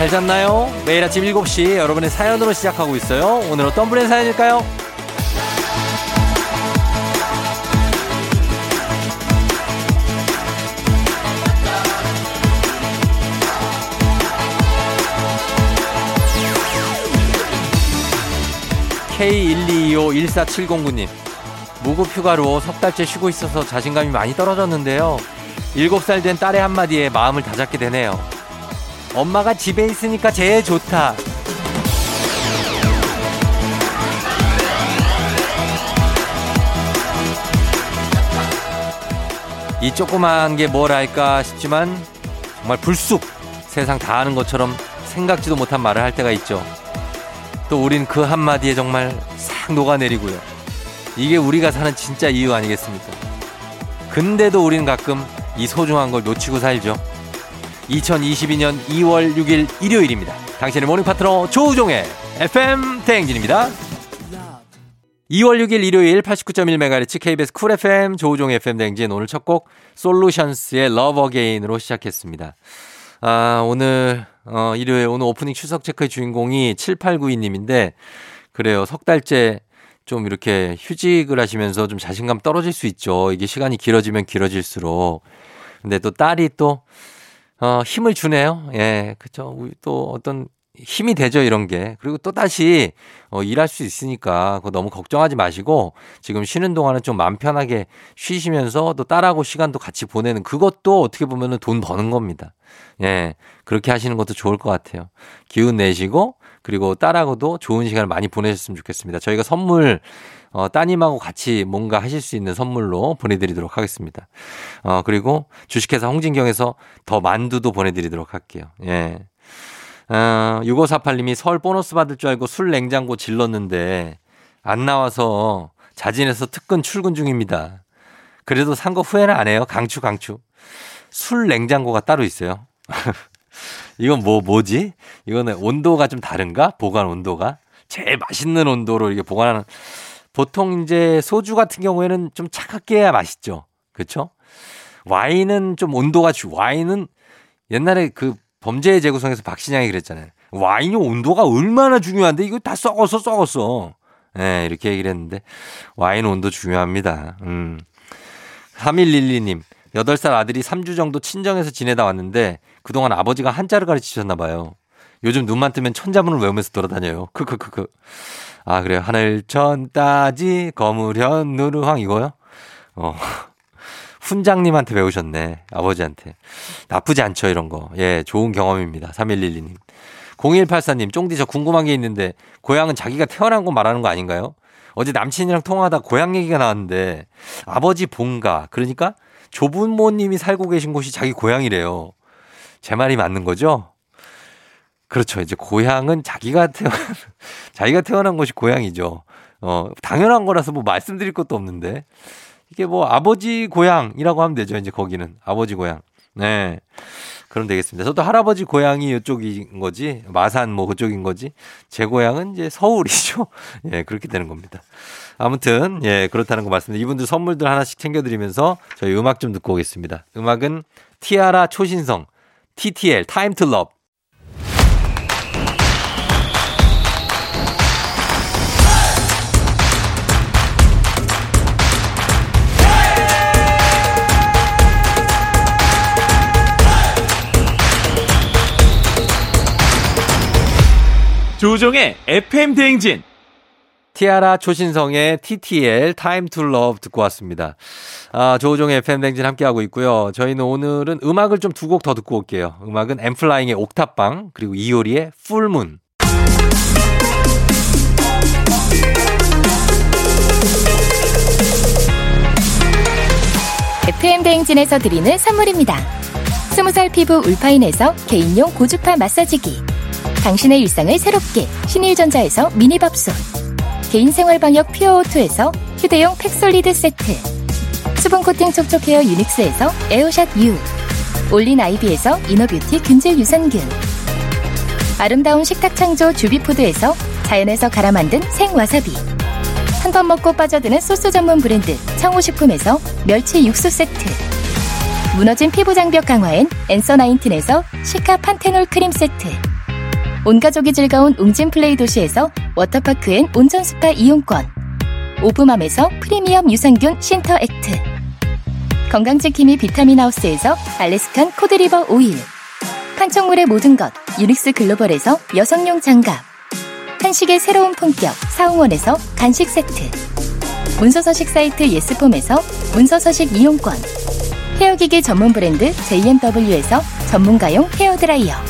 잘 잤나요? 매일 아침 7시 여러분의 사연으로 시작하고 있어요. 오늘 어떤 분의 사연일까요? K122514709님. 무급 휴가로 석 달째 쉬고 있어서 자신감이 많이 떨어졌는데요. 7살 된 딸의 한마디에 마음을 다잡게 되네요. 엄마가 집에 있으니까 제일 좋다. 이 조그만 게뭘 알까 싶지만 정말 불쑥 세상 다 아는 것처럼 생각지도 못한 말을 할 때가 있죠. 또 우린 그 한마디에 정말 싹 녹아내리고요. 이게 우리가 사는 진짜 이유 아니겠습니까? 근데도 우리는 가끔 이 소중한 걸 놓치고 살죠. 2022년 2월 6일 일요일입니다. 당신의 morning 파트너 조우종의 FM 대행진입니다. 2월 6일 일요일 89.1MHz KBS 쿨 FM 조우종 FM 대행진 오늘 첫 곡 솔루션스의 Love Again으로 시작했습니다. 아, 오늘 어, 일요일 오늘 오프닝 출석 체크의 주인공이 7892님인데 그래요. 석 달째 좀 이렇게 휴직을 하시면서 좀 자신감 떨어질 수 있죠. 이게 시간이 길어지면 길어질수록. 근데 또 딸이 또, 어, 힘을 주네요. 예, 그쵸. 또 어떤 힘이 되죠, 이런 게. 그리고 또 다시, 어, 일할 수 있으니까, 그거 너무 걱정하지 마시고, 지금 쉬는 동안은 좀 마음 편하게 쉬시면서 또 딸하고 시간도 같이 보내는 그것도 어떻게 보면은 돈 버는 겁니다. 예, 그렇게 하시는 것도 좋을 것 같아요. 기운 내시고, 그리고 딸하고도 좋은 시간을 많이 보내셨으면 좋겠습니다. 저희가 선물 어, 따님하고 같이 뭔가 하실 수 있는 선물로 보내드리도록 하겠습니다. 어, 그리고 주식회사 홍진경에서 더 만두도 보내드리도록 할게요. 예. 어, 6548님이 설 보너스 받을 줄 알고 술 냉장고 질렀는데 안 나와서 자진해서 특근 출근 중입니다. 그래도 산 거 후회는 안 해요. 강추, 강추. 술 냉장고가 따로 있어요. 이건 뭐, 뭐지? 이거는 온도가 좀 다른가? 보관 온도가? 제일 맛있는 온도로 이게 보관하는. 보통 이제 소주 같은 경우에는 좀 차갑게 해야 맛있죠. 그쵸? 와인은 좀 온도가 주, 와인은 옛날에 그 범죄의 재구성에서 박신양이 그랬잖아요. 와인이 온도가 얼마나 중요한데 이거 다 썩었어, 썩었어. 예, 네, 이렇게 얘기를 했는데 와인 온도 중요합니다. 음. 3112님. 8살 아들이 3주 정도 친정에서 지내다 왔는데 그동안 아버지가 한자를 가르치셨나 봐요. 요즘 눈만 뜨면 천자문을 외우면서 돌아다녀요. 크크크크. 아, 그래요. 하늘천 따지 거무련 누르황 이거요? 어. 훈장님한테 배우셨네. 아버지한테. 나쁘지 않죠, 이런 거. 예, 좋은 경험입니다. 3112님. 0184님, 쫑디 저 궁금한 게 있는데, 고향은 자기가 태어난 곳 말하는 거 아닌가요? 어제 남친이랑 통화하다 고향 얘기가 나왔는데, 아버지 본가, 그러니까 조부모님이 살고 계신 곳이 자기 고향이래요. 제 말이 맞는 거죠? 그렇죠. 이제 고향은 자기가 태어난, 자기가 태어난 곳이 고향이죠. 어, 당연한 거라서 뭐 말씀드릴 것도 없는데. 이게 뭐 아버지 고향이라고 하면 되죠. 이제 거기는. 아버지 고향. 네. 그럼 되겠습니다. 저도 할아버지 고향이 이쪽인 거지. 마산 뭐 그쪽인 거지. 제 고향은 이제 서울이죠. 예, 그렇게 되는 겁니다. 아무튼, 예, 그렇다는 거 말씀드립니다. 이분들 선물들 하나씩 챙겨드리면서 저희 음악 좀 듣고 오겠습니다. 음악은 티아라 초신성, TTL, Time to Love. 조종의 FM 대행진. 티아라 초신성의 TTL Time to Love 듣고 왔습니다. 아, 조종의 FM 대행진 함께하고 있고요. 저희는 오늘은 음악을 좀 두 곡 더 듣고 올게요. 음악은 엠플라잉의 옥탑방 그리고 이효리의 풀문. FM 대행진에서 드리는 선물입니다. 스무 살 피부 울파인에서 개인용 고주파 마사지기. 당신의 일상을 새롭게 신일전자에서 미니밥솥 개인생활방역 퓨어오투에서 휴대용 팩솔리드 세트 수분코팅 촉촉헤어 유닉스에서 에어샷 U 올린 아이비에서 inner beauty 균질 유산균 아름다운 식탁 창조 주비푸드에서 자연에서 갈아 만든 생와사비 한 번 먹고 빠져드는 소스 전문 브랜드 청호식품에서 멸치 육수 세트 무너진 피부 장벽 강화엔 앤서 나인틴에서 cica 판테놀 크림 세트 온 가족이 즐거운 웅진 플레이 도시에서 워터파크 and 온천 스파 이용권. 오브맘에서 프리미엄 유산균 신터 액트. 건강지킴이 비타민 하우스에서 Alaskan cod liver oil. 판촉물의 모든 것 유닉스 글로벌에서 여성용 장갑. 한식의 새로운 품격 사홍원에서 간식 세트. 문서서식 사이트 예스폼에서 문서서식 이용권. 헤어기계 전문 브랜드 JMW에서 전문가용 헤어드라이어.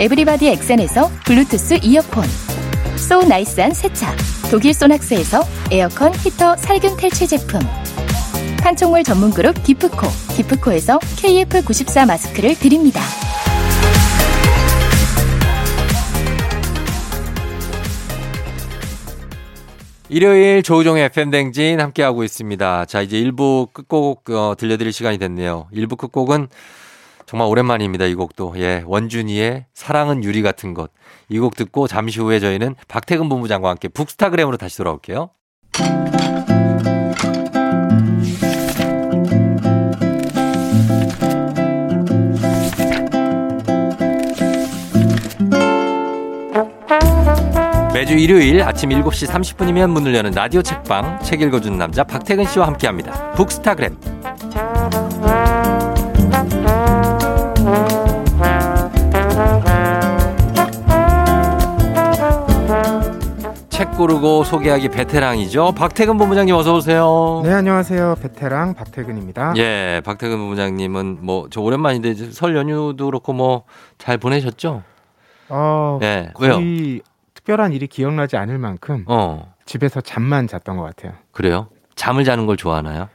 everybody 엑센에서 블루투스 이어폰. so nice한 세차. 독일 소낙스에서 에어컨 히터 살균 탈취 제품. 판촉물 전문 그룹 기프코. 기프코에서 KF94 마스크를 드립니다. 일요일 조우종의 FM댕진 함께하고 있습니다. 자, 이제 1부 끝곡 어, 들려드릴 시간이 됐네요. 1부 끝곡은 정말 오랜만입니다. 이 곡도. 예. 원준이의 사랑은 유리 같은 것. 이 곡 듣고 잠시 후에 저희는 박태근 본부장과 함께 북스타그램으로 다시 돌아올게요. 매주 일요일 아침 7시 30분이면 문을 여는 라디오 책방 책 읽어주는 남자 박태근 씨와 함께합니다. 북스타그램. 고르고 소개하기 베테랑이죠. 박태근 본부장님 어서 오세요. 네, 안녕하세요. 베테랑 박태근입니다. 예, 박태근 본부장님은 뭐 저 오랜만인데 설 연휴도 그렇고 뭐 잘 보내셨죠? 어, 예. 거의 왜요? 특별한 일이 기억나지 않을 만큼 어, 집에서 잠만 잤던 것 같아요. 그래요? 잠을 자는 걸 좋아하나요?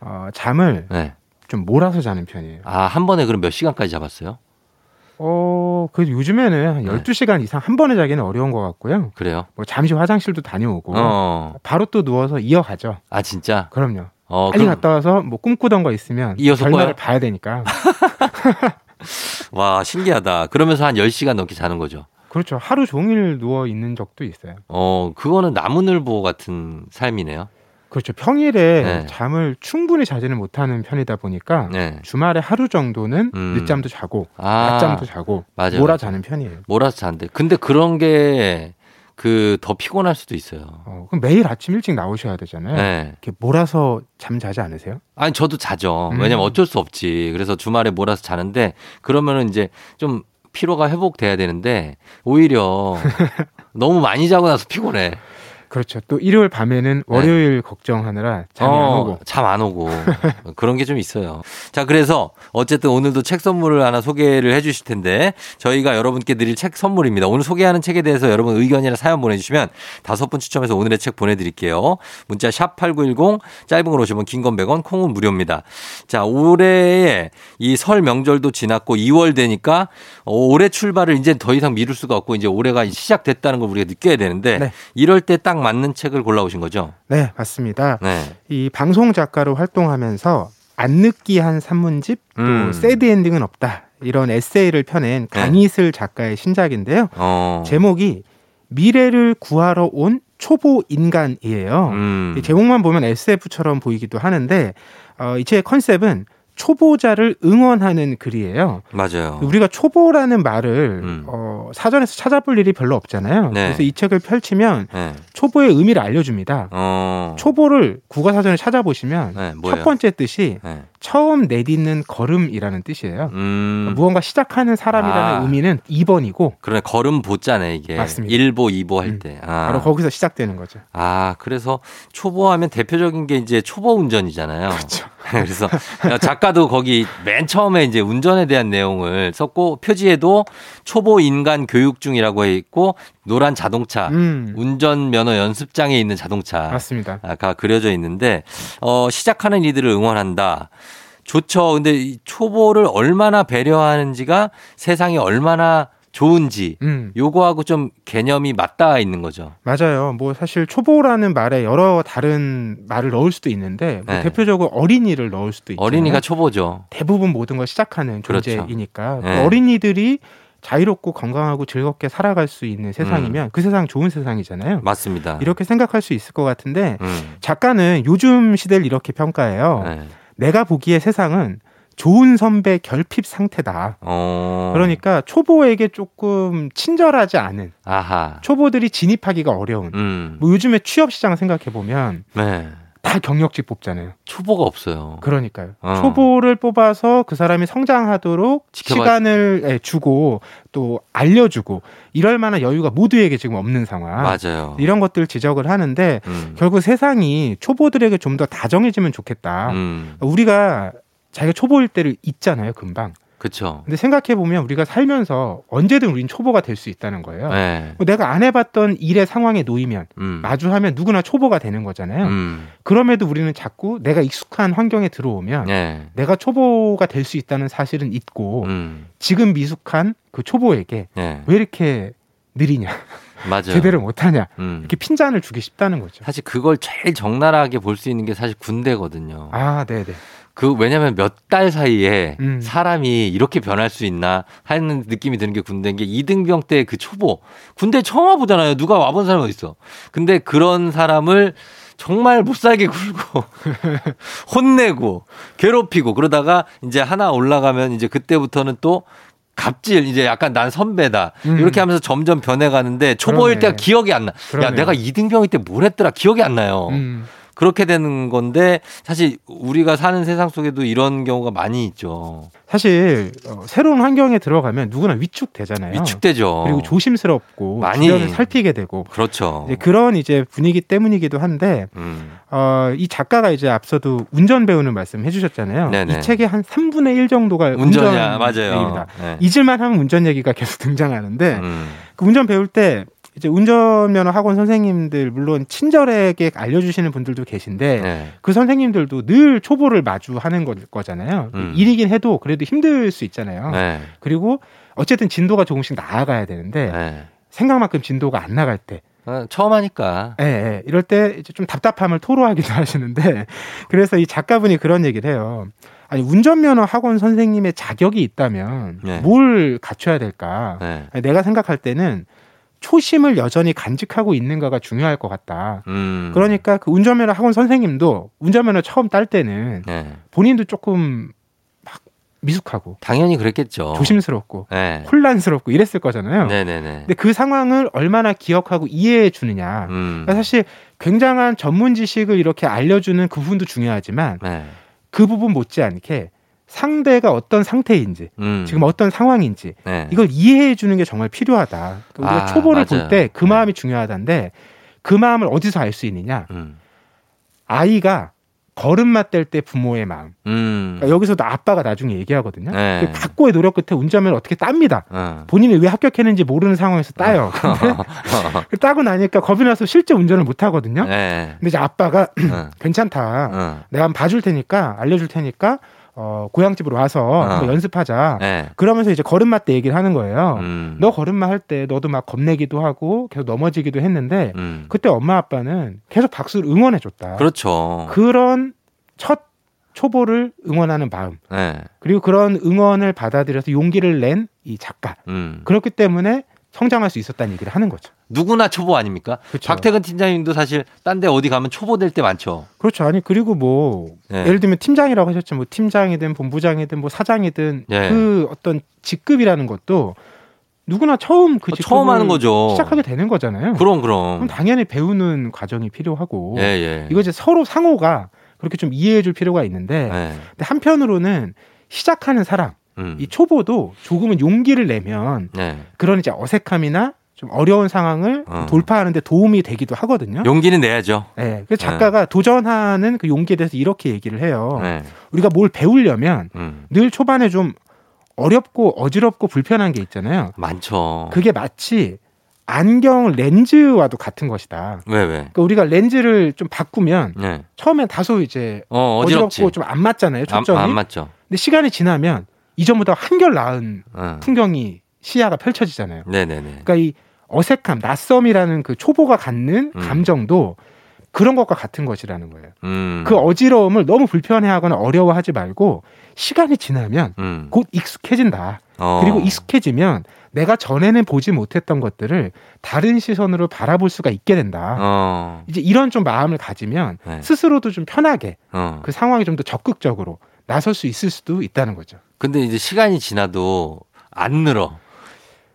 어, 잠을 네. 좀 몰아서 자는 편이에요. 아, 한 번에 그럼 몇 시간까지 잡았어요? 어, 그 요즘에는 한 네. 12시간 이상 한 번에 자기는 어려운 것 같고요. 그래요? 뭐 잠시 화장실도 다녀오고 어. 바로 또 누워서 이어가죠. 아, 진짜? 그럼요. 어, 빨리 그럼- 갔다 와서 뭐 꿈꾸던 거 있으면 이어서 꺼요? 봐야 되니까. 와, 신기하다. 그러면서 한 10시간 넘게 자는 거죠. 그렇죠. 하루 종일 누워 있는 적도 있어요. 어, 그거는 나무늘보 같은 삶이네요. 그렇죠. 평일에 네. 잠을 충분히 자지는 못하는 편이다 보니까 네. 주말에 하루 정도는 음. 늦잠도 자고 아, 낮잠도 자고 맞아요, 몰아. 자는 편이에요. 몰아서 잔대. 근데 그런 게 그 더 피곤할 수도 있어요. 어, 그럼 매일 아침 일찍 나오셔야 되잖아요. 네. 이렇게 몰아서 잠 자지 않으세요? 아니, 저도 자죠. 음. 왜냐면 어쩔 수 없지. 그래서 주말에 몰아서 자는데 그러면은 이제 좀 피로가 회복돼야 되는데 오히려 너무 많이 자고 나서 피곤해. 그렇죠. 또 일요일 밤에는 월요일 걱정하느라 잠이 안 오고. 네. 잠안 오고 그런 게 좀 있어요. 자, 그래서 어쨌든 오늘도 책 선물을 하나 소개를 해 주실 텐데 저희가 여러분께 드릴 책 선물입니다. 오늘 소개하는 책에 대해서 여러분 의견이나 사연 보내주시면 다섯 분 추첨해서 오늘의 책 보내드릴게요. 문자 샵8910 짧은 걸 오시면 긴 건 100원 콩은 무료입니다. 자, 올해에 이 설 명절도 지났고 2월 되니까 어, 올해 출발을 이제 더 이상 미룰 수가 없고 이제 올해가 시작됐다는 걸 우리가 느껴야 되는데 네. 이럴 때딱 맞는 책을 골라오신 거죠? 네, 맞습니다. 네. 이 방송 작가로 활동하면서 안 느끼한 산문집 또 음. 새드 엔딩은 없다. 이런 에세이를 펴낸 네. 강희슬 작가의 신작인데요. 어. 제목이 미래를 구하러 온 초보 인간이에요. 음. 이 제목만 보면 SF처럼 보이기도 하는데 어, 이 책의 컨셉은 초보자를 응원하는 글이에요. 맞아요. 우리가 초보라는 말을 음. 어, 사전에서 찾아볼 일이 별로 없잖아요. 네. 그래서 이 책을 펼치면 네. 초보의 의미를 알려줍니다. 어. 초보를 국어사전에 찾아보시면 네? 첫 번째 뜻이 네. 처음 내딛는 걸음이라는 뜻이에요. 음. 무언가 시작하는 사람이라는 아. 의미는 2번이고 그러네 걸음 보자네 이게. 맞습니다. 1보, 2보 할 음. 때. 아. 바로 거기서 시작되는 거죠. 아, 그래서 초보 하면 대표적인 게 이제 초보 운전이잖아요. 그렇죠. 그래서 작가도 거기 맨 처음에 이제 운전에 대한 내용을 썼고 표지에도 초보 인간 교육 중이라고 해 있고 노란 자동차, 음, 운전면허 연습장에 있는 자동차. 맞습니다. 가 그려져 있는데 어 시작하는 이들을 응원한다. 좋죠. 근데 이 초보를 얼마나 배려하는지가 세상이 얼마나 좋은지 음, 요거하고 좀 개념이 맞닿아 있는 거죠. 맞아요. 뭐 사실 초보라는 말에 여러 다른 말을 넣을 수도 있는데 뭐 네. 대표적으로 어린이를 넣을 수도 있잖아요. 어린이가 초보죠. 대부분 모든 걸 시작하는 그렇죠. 존재이니까 네. 어린이들이 자유롭고 건강하고 즐겁게 살아갈 수 있는 세상이면 그 세상 좋은 세상이잖아요. 맞습니다. 이렇게 생각할 수 있을 것 같은데 음. 작가는 요즘 시대를 이렇게 평가해요. 네. 내가 보기에 세상은 좋은 선배 결핍 상태다. 어. 그러니까 초보에게 조금 친절하지 않은 아하. 초보들이 진입하기가 어려운. 음. 뭐 요즘에 취업 시장 생각해 보면 네. 다 경력직 뽑잖아요. 초보가 없어요. 그러니까요. 어. 초보를 뽑아서 그 사람이 성장하도록 지켜봐- 시간을 예, 주고 또 알려주고 이럴 만한 여유가 모두에게 지금 없는 상황. 맞아요. 이런 것들 지적을 하는데 음. 결국 세상이 초보들에게 좀 더 다정해지면 좋겠다. 음. 우리가 자기가 초보일 때를 잊잖아요, 금방. 그쵸. 근데 생각해 보면 우리가 살면서 언제든 우린 초보가 될 수 있다는 거예요. 네. 뭐 내가 안 해봤던 일의 상황에 놓이면 음. 마주하면 누구나 초보가 되는 거잖아요. 음. 그럼에도 우리는 자꾸 내가 익숙한 환경에 들어오면 네. 내가 초보가 될 수 있다는 사실은 잊고 음. 지금 미숙한 그 초보에게 네. 왜 이렇게 느리냐, 맞아요. 제대로 못하냐 음. 이렇게 핀잔을 주기 쉽다는 거죠. 사실 그걸 제일 적나라하게 볼 수 있는 게 사실 군대거든요. 아, 네, 네. 그 왜냐면 몇 달 사이에 음. 사람이 이렇게 변할 수 있나 하는 느낌이 드는 게 군대인 게 이등병 때 그 초보 군대 처음 와보잖아요. 누가 와본 사람이 어디 있어? 근데 그런 사람을 정말 못 살게 굴고 혼내고 괴롭히고 그러다가 이제 하나 올라가면 이제 그때부터는 또 갑질 이제 약간 난 선배다 음. 이렇게 하면서 점점 변해가는데 초보일 그러네. 때가 기억이 안 나. 야 그러네요. 내가 이등병일 때 뭘 했더라 기억이 안 나요. 음. 그렇게 되는 건데 사실 우리가 사는 세상 속에도 이런 경우가 많이 있죠. 사실 어, 새로운 환경에 들어가면 누구나 위축되잖아요. 위축되죠. 그리고 조심스럽고 많이. 주변을 살피게 되고 그렇죠. 이제 그런 이제 분위기 때문이기도 한데 음. 어, 이 작가가 이제 앞서도 운전 배우는 말씀 해주셨잖아요. 네네. 이 책의 한 3분의 1 정도가 운전이야 운전 맞아요. 얘기입니다. 네. 잊을만 하면 운전 얘기가 계속 등장하는데 음. 그 운전 배울 때 이제 운전면허 학원 선생님들 물론 친절하게 알려주시는 분들도 계신데 네. 그 선생님들도 늘 초보를 마주하는 거, 거잖아요. 음. 일이긴 해도 그래도 힘들 수 있잖아요. 네. 그리고 어쨌든 진도가 조금씩 나아가야 되는데 네. 생각만큼 진도가 안 나갈 때, 어, 처음 하니까. 예, 예, 이럴 때 이제 좀 답답함을 토로하기도 하시는데 그래서 이 작가분이 그런 얘기를 해요. 아니 운전면허 학원 선생님의 자격이 있다면 네. 뭘 갖춰야 될까? 네. 내가 생각할 때는 초심을 여전히 간직하고 있는가가 중요할 것 같다. 음. 그러니까 그 운전면허 학원 선생님도 운전면허 처음 딸 때는 네. 본인도 조금 막 미숙하고 당연히 그랬겠죠. 조심스럽고 네. 혼란스럽고 이랬을 거잖아요. 네네네. 근데 그 상황을 얼마나 기억하고 이해해 주느냐. 음. 그러니까 사실 굉장한 전문 지식을 이렇게 알려주는 그 부분도 중요하지만 네. 그 부분 못지않게 상대가 어떤 상태인지 음. 지금 어떤 상황인지 네. 이걸 이해해 주는 게 정말 필요하다. 그러니까 우리가 아, 초보를. 볼 때그 네. 마음이 중요하다는데 그 마음을 어디서 알 수 있느냐? 음. 아이가 걸음마 뗄때 부모의 마음. 음. 그러니까 여기서도 아빠가 나중에 얘기하거든요. 네. 그 각고의 노력 끝에 운전면허 어떻게 tab니다. 어. 본인이 왜 합격했는지 모르는 상황에서 따요. 근데 그 따고 나니까 겁이 나서 실제 운전을 못 하거든요. 네. 근데 이제 아빠가 어. 괜찮다. 어. 내가 한번 봐줄 테니까 알려줄 테니까 어, 고향집으로 와서 한번 연습하자. 네. 그러면서 이제 걸음마 때 얘기를 하는 거예요. 음. 너 걸음마 할 때 너도 막 겁내기도 하고 계속 넘어지기도 했는데 음. 그때 엄마 아빠는 계속 박수를 응원해 줬다. 그렇죠. 그런 첫 초보를 응원하는 마음 네. 그리고 그런 응원을 받아들여서 용기를 낸 이 작가 음. 그렇기 때문에 성장할 수 있었다는 얘기를 하는 거죠. 누구나 초보 아닙니까? 그쵸. 박태근 팀장님도 사실 딴 데 어디 가면 초보 될 때 많죠. 그렇죠. 아니 그리고 뭐 네. 예를 들면 팀장이라고 하셨죠. 뭐 팀장이든 본부장이든 뭐 사장이든 네. 그 어떤 직급이라는 것도 누구나 처음 그 직급을 처음 하는 거죠. 시작하게 되는 거잖아요. 그럼 그럼 그럼. 당연히 배우는 과정이 필요하고 예, 예. 이거 이제 서로 상호가 그렇게 좀 이해해 줄 필요가 있는데 네. 근데 한편으로는 시작하는 사람 음. 이 초보도 조금은 용기를 내면 네. 그런 이제 어색함이나 좀 어려운 상황을 어. 돌파하는데 도움이 되기도 하거든요. 용기는 내야죠. 네, 그래서 작가가 도전하는 그 용기에 대해서 이렇게 얘기를 해요. 네. 우리가 뭘 배우려면 음. 늘 초반에 좀 어렵고 어지럽고 불편한 게 있잖아요. 많죠. 그게 마치 안경 렌즈와도 같은 것이다. 왜 왜? 그러니까 우리가 렌즈를 좀 바꾸면 네. 처음엔 다소 이제 어. 어지럽고 좀 안 맞잖아요. 안, 초점이. 안 맞죠. 근데 시간이 지나면 이전보다 한결 나은 어. 풍경이 시야가 펼쳐지잖아요. 네네네. 그러니까 이 어색함, 낯섦이라는 그 초보가 갖는 음. 감정도 그런 것과 같은 것이라는 거예요. 음. 그 어지러움을 너무 불편해하거나 어려워하지 말고 시간이 지나면 음. 곧 익숙해진다. 어. 그리고 익숙해지면 내가 전에는 보지 못했던 것들을 다른 시선으로 바라볼 수가 있게 된다. 어. 이제 이런 좀 마음을 가지면 네. 스스로도 좀 편하게 어. 그 상황에 좀 더 적극적으로 나설 수 있을 수도 있다는 거죠. 근데 이제 시간이 지나도 안 늘어.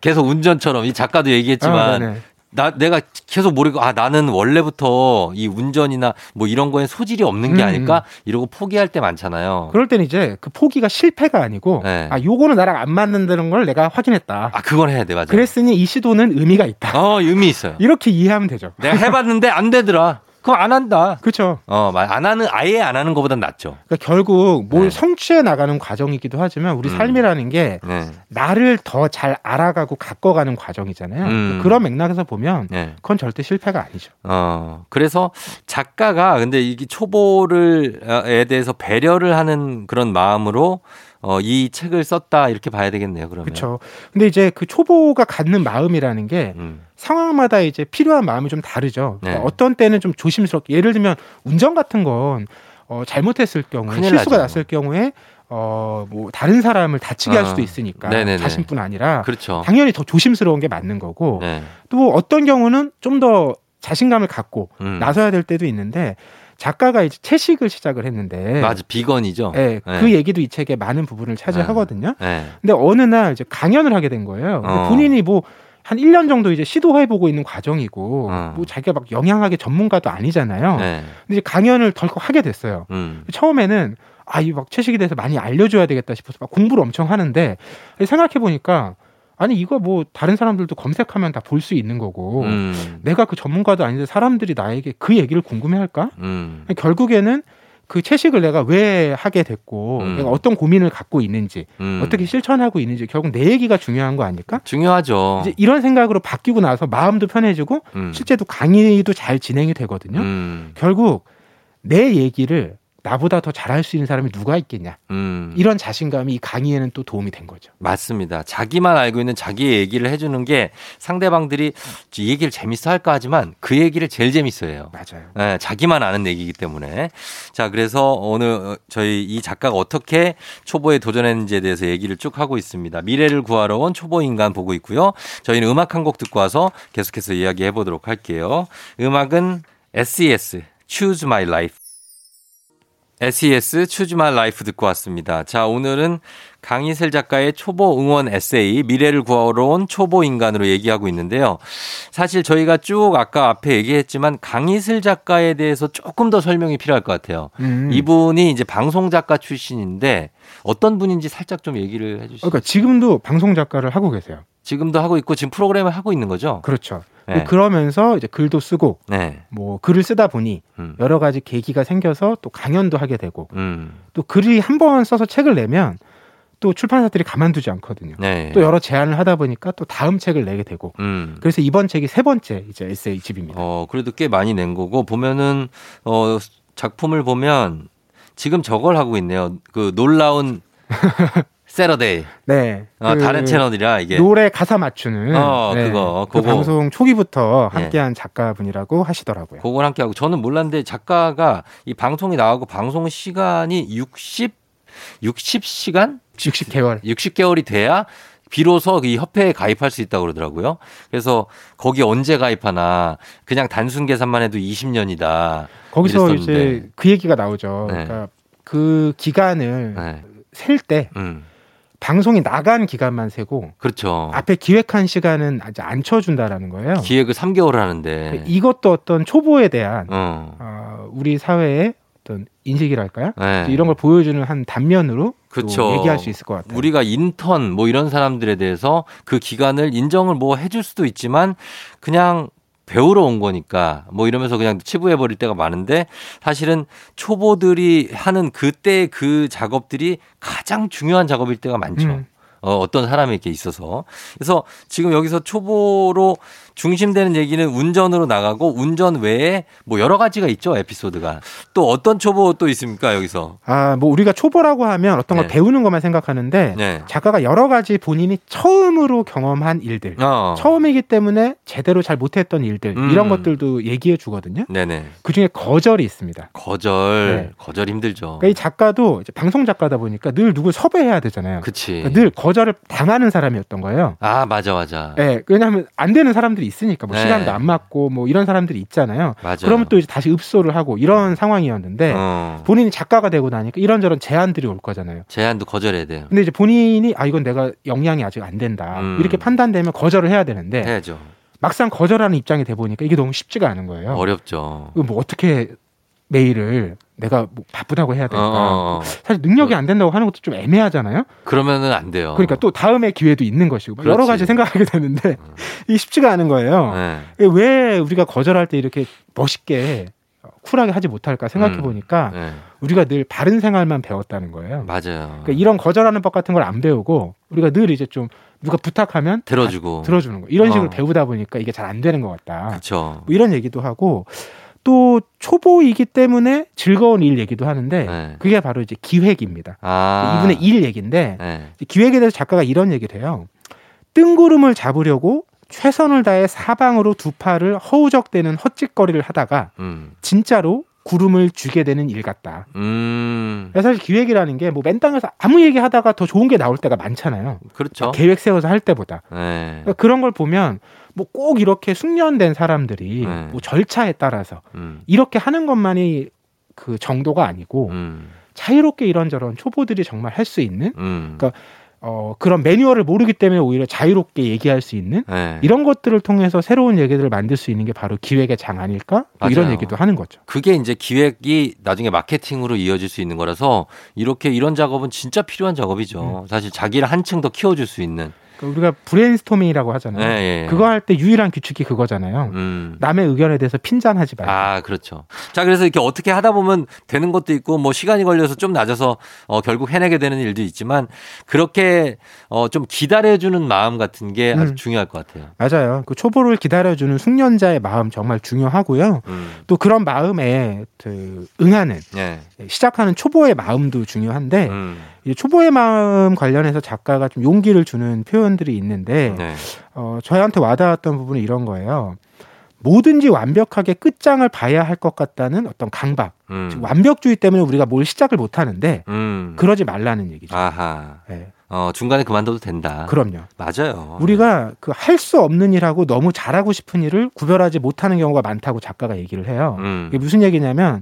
계속 운전처럼 이 작가도 얘기했지만 아. 나 내가 계속 모르고 아 나는 원래부터 이 운전이나 뭐 이런 거에 소질이 없는 게 음. 아닐까 이러고 포기할 때 많잖아요. 그럴 때는 이제 그 포기가 실패가 아니고 네. 아 요거는 나랑 안 맞는다는 걸 내가 확인했다. 아 그건 해야 돼 맞아. 그랬으니 이 시도는 의미가 있다. 어 의미 있어요. 이렇게 이해하면 되죠. 내가 해봤는데 안 되더라. 그럼 안 한다. 그렇죠. 어, 말- 안 하는 아예 안 하는 것보단 낫죠. 그러니까 결국 뭘 네. 성취해 나가는 과정이기도 하지만 우리 음. 삶이라는 게 네, 나를 더 잘 알아가고 가꿔가는 과정이잖아요. 음. 그런 맥락에서 보면 네. 그건 절대 실패가 아니죠. 어, 그래서 작가가 근데 이게 초보를에 대해서 배려를 하는 그런 마음으로 어, 이 책을 썼다 이렇게 봐야 되겠네요. 그러면. 그렇죠. 근데 이제 그 초보가 갖는 마음이라는 게 음, 상황마다 이제 필요한 마음이 좀 다르죠. 그러니까 네. 어떤 때는 좀 조심스럽게 예를 들면 운전 같은 건 어, 잘못했을 경우에 큰일 실수가 나죠. 났을 경우에 어, 뭐 다른 사람을 다치게 할 어. 수도 있으니까 네네네. 자신뿐 아니라 그렇죠. 당연히 더 조심스러운 게 맞는 거고 네. 또 어떤 경우는 좀 더 자신감을 갖고 음. 나서야 될 때도 있는데 작가가 이제 채식을 시작을 했는데 맞아 비건이죠. 예, 네. 그 얘기도 이 책에 많은 부분을 차지하거든요. 네. 근데 어느 날 이제 강연을 하게 된 거예요. 어. 본인이 뭐 한 1년 정도 이제 시도해 보고 있는 과정이고, 어. 뭐 자기가 막 영양학의 전문가도 아니잖아요. 네. 근데 이제 강연을 덜컥 하게 됐어요. 음. 처음에는 아, 이 막 채식에 대해서 많이 알려줘야 되겠다 싶어서 막 공부를 엄청 하는데, 생각해 보니까, 아니, 이거 뭐 다른 사람들도 검색하면 다 볼 수 있는 거고, 음. 내가 그 전문가도 아닌데 사람들이 나에게 그 얘기를 궁금해 할까? 음. 결국에는 그 채식을 내가 왜 하게 됐고, 음. 내가 어떤 고민을 갖고 있는지, 음. 어떻게 실천하고 있는지 결국 내 얘기가 중요한 거 아닐까? 중요하죠. 이제 이런 생각으로 바뀌고 나서 마음도 편해지고 음. 실제도 강의도 잘 진행이 되거든요. 음. 결국 내 얘기를 나보다 더 잘할 수 있는 사람이 누가 있겠냐. 음. 이런 자신감이 이 강의에는 또 도움이 된 거죠. 맞습니다. 자기만 알고 있는 자기의 얘기를 해주는 게 상대방들이 이 얘기를 재밌어 할까 하지만 그 얘기를 제일 재밌어 해요. 맞아요. 네, 자기만 아는 얘기이기 때문에. 자, 그래서 오늘 어, 저희 이 작가가 어떻게 초보에 도전했는지에 대해서 얘기를 쭉 하고 있습니다. 미래를 구하러 온 초보 인간 보고 있고요. 저희는 음악 한 곡 듣고 와서 계속해서 이야기해 보도록 할게요. 음악은 SES, Choose My Life. SES My Life 듣고 왔습니다. 자, 오늘은 강희슬 작가의 초보 응원 에세이 미래를 구하러 온 초보 인간으로 얘기하고 있는데요. 사실 저희가 쭉 아까 앞에 얘기했지만 강희슬 작가에 대해서 조금 더 설명이 필요할 것 같아요. 음. 이분이 이제 방송 작가 출신인데 어떤 분인지 살짝 좀 얘기를 해 주시죠. 그러니까 지금도 방송 작가를 하고 계세요. 지금도 하고 있고 지금 프로그램을 하고 있는 거죠? 그렇죠. 네. 그러면서 이제 글도 쓰고 네. 뭐 글을 쓰다 보니 음. 여러 가지 계기가 생겨서 또 강연도 하게 되고 음. 또 글이 한 번 써서 책을 내면 또 출판사들이 가만두지 않거든요. 네. 또 여러 제안을 하다 보니까 또 다음 책을 내게 되고 음. 그래서 이번 책이 세 번째 이제 에세이 집입니다. 어, 그래도 꽤 많이 낸 거고 보면은 어 작품을 보면 지금 저걸 하고 있네요. 그 놀라운 세러데이. 네. 어, 그 다른 채널이라 이게 노래 가사 맞추는 네. 어, 그거, 그. 방송 초기부터 네. 함께한 작가분이라고 하시더라고요. 그걸 함께 하고 저는 몰랐는데 작가가 이 방송이 나가고 방송 시간이 60 60시간? 60개월. 60개월이 돼야 비로소 이 협회에 가입할 수 있다고 그러더라고요. 그래서 거기 언제 가입하나 그냥 단순 계산만 해도 20년이다. 거기서 이랬었는데. 이제 그 얘기가 나오죠. 네. 그러니까 그 기간을 네. 셀때 음. 방송이 나간 기간만 세고 그렇죠. 앞에 기획한 시간은 아직 안 쳐준다라는 거예요. 기획을 3개월 하는데. 이것도 어떤 초보에 대한 어. 어, 우리 사회의 어떤 인식이랄까요? 네. 이런 걸 보여주는 한 단면으로. 또 얘기할 수 있을 것 같아요. 우리가 인턴 뭐 이런 사람들에 대해서 그 기간을 인정을 뭐 해줄 수도 있지만 그냥 배우러 온 거니까 뭐 이러면서 그냥 치부해 버릴 때가 많은데 사실은 초보들이 하는 그때 그 작업들이 가장 중요한 작업일 때가 많죠. 음. 어, 어떤 사람에게 있어서. 그래서 지금 여기서 초보로 중심되는 얘기는 운전으로 나가고 운전 외에 뭐 여러 가지가 있죠 에피소드가 또 어떤 초보 또 있습니까 여기서? 아, 뭐 우리가 초보라고 하면 어떤 걸 네. 배우는 것만 생각하는데 네. 작가가 여러 가지 본인이 처음으로 경험한 일들, 어. 처음이기 때문에 제대로 잘 못했던 일들 음. 이런 것들도 얘기해 주거든요. 네네. 그 중에 거절이 있습니다. 거절. 네. 거절 힘들죠. 그러니까 이 작가도 이제 방송 작가다 보니까 늘 누굴 섭외해야 되잖아요. 그치. 그러니까 늘 거절을 당하는 사람이었던 거예요. 아 맞아 맞아. 예, 왜냐하면 안 되는 사람들이 있으니까 뭐 네. 시간도 안 맞고 뭐 이런 사람들이 있잖아요. 맞아. 그러면 또 이제 다시 읍소를 하고 이런 상황이었는데 어. 본인이 작가가 되고 나니까 이런저런 제안들이 올 거잖아요. 제한도 거절해야 돼요. 근데 이제 본인이 아 이건 내가 역량이 아직 안 된다 음. 이렇게 판단되면 거절을 해야 되는데 해야죠. 막상 거절하는 입장이 돼 보니까 이게 너무 쉽지가 않은 거예요. 어렵죠. 뭐 어떻게 메일을 내가 뭐 바쁘다고 해야 될까? 어, 어. 사실 능력이 안 된다고 하는 것도 좀 애매하잖아요. 그러면은 안 돼요. 그러니까 또 다음에 기회도 있는 것이고 막 여러 그렇지. 가지 생각하게 되는데 이게 쉽지가 않은 거예요. 네. 왜 우리가 거절할 때 이렇게 멋있게 쿨하게 하지 못할까 생각해 음. 보니까 네. 우리가 늘 바른 생활만 배웠다는 거예요. 맞아요. 그러니까 이런 거절하는 법 같은 걸 안 배우고 우리가 늘 이제 좀 누가 부탁하면 들어주고. 다 들어주는 거 이런 식으로 어. 배우다 보니까 이게 잘 안 되는 것 같다. 그렇죠. 뭐 이런 얘기도 하고 또 초보이기 때문에 즐거운 일 얘기도 하는데 네. 그게 바로 이제 기획입니다. 아. 이분의 일 얘기인데 네. 기획에 대해서 작가가 이런 얘기를 해요. 뜬구름을 잡으려고 최선을 다해 사방으로 두 팔을 허우적대는 헛짓거리를 하다가 음. 진짜로 구름을 쥐게 되는 일 같다. 음. 사실 기획이라는 게 뭐 맨땅에서 아무 얘기 하다가 더 좋은 게 나올 때가 많잖아요. 그렇죠. 계획 세워서 할 때보다. 네. 그러니까 그런 걸 보면 뭐 꼭 이렇게 숙련된 사람들이 네. 뭐 절차에 따라서 음. 이렇게 하는 것만이 그 정도가 아니고 음. 자유롭게 이런저런 초보들이 정말 할 수 있는 음. 그러니까 어, 그런 매뉴얼을 모르기 때문에 오히려 자유롭게 얘기할 수 있는 네. 이런 것들을 통해서 새로운 얘기들을 만들 수 있는 게 바로 기획의 장 아닐까? 뭐 이런. 얘기도 하는 거죠. 그게 이제 기획이 나중에 마케팅으로 이어질 수 있는 거라서 이렇게 이런 작업은 진짜 필요한 작업이죠. 음. 사실 자기를 한층 더 키워줄 수 있는. 그러니까 우리가 브레인스토밍이라고 하잖아요. 예, 예. 그거 할 때 유일한 규칙이 그거잖아요. 음. 남의 의견에 대해서 핀잔하지 말고. 아, 그렇죠. 자, 그래서 이렇게 어떻게 하다 보면 되는 것도 있고, 뭐 시간이 걸려서 좀 낮아서 어, 결국 해내게 되는 일도 있지만, 그렇게 어, 좀 기다려주는 마음 같은 게 아주 음. 중요할 것 같아요. 맞아요. 그 초보를 기다려주는 숙련자의 마음 정말 중요하고요. 음. 또 그런 마음에 그 응하는 예. 시작하는 초보의 마음도 중요한데 음. 이 초보의 마음 관련해서 작가가 좀 용기를 주는 표현들이 있는데 네. 어, 저희한테 와닿았던 부분은 이런 거예요. 뭐든지 완벽하게 끝장을 봐야 할 것 같다는 어떤 강박, 음. 완벽주의 때문에 우리가 뭘 시작을 못 하는데 음. 그러지 말라는 얘기죠. 아하. 네, 어, 중간에 그만둬도 된다. 그럼요. 맞아요. 우리가 그 할 수 없는 일하고 너무 잘하고 싶은 일을 구별하지 못하는 경우가 많다고 작가가 얘기를 해요. 음. 이게 무슨 얘기냐면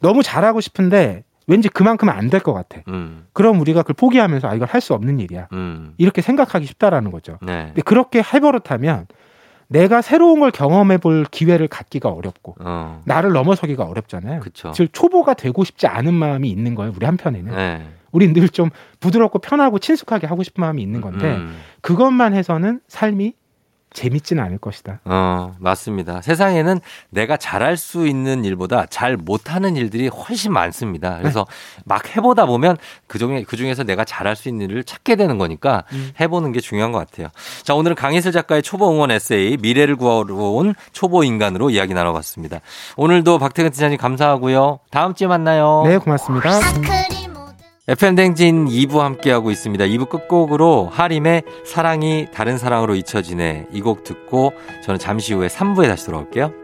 너무 잘하고 싶은데 왠지 그만큼 은 안 될 것 같아. 음. 그럼 우리가 그걸 포기하면서 아 이건 할 수 없는 일이야. 음. 이렇게 생각하기 쉽다라는 거죠. 네. 근데 그렇게 해버릇하면 내가 새로운 걸 경험해 볼 기회를 갖기가 어렵고 어. 나를 넘어서기가 어렵잖아요. 그쵸. 즉 초보가 되고 싶지 않은 마음이 있는 거예요. 우리 한편에는. 네. 우린 늘 좀 부드럽고 편하고 친숙하게 하고 싶은 마음이 있는 건데 음. 그것만 해서는 삶이 재밌지는 않을 것이다. 어, 맞습니다. 세상에는 내가 잘할 수 있는 일보다 잘 못하는 일들이 훨씬 많습니다. 그래서 막 해보다 보면 그 중에, 그 중에서 내가 잘할 수 있는 일을 찾게 되는 거니까 음. 해보는 게 중요한 것 같아요. 자, 오늘은 강희슬 작가의 초보 응원 에세이 미래를 구하러 온 초보 인간으로 이야기 나눠봤습니다. 오늘도 박태근 팀장님 감사하고요. 다음 주에 만나요. 네, 고맙습니다. FM 댕진 2부 함께하고 있습니다. 2부 끝곡으로 하림의 사랑이 다른 사랑으로 잊혀지네 이 곡 듣고 저는 잠시 후에 3부에 다시 돌아올게요.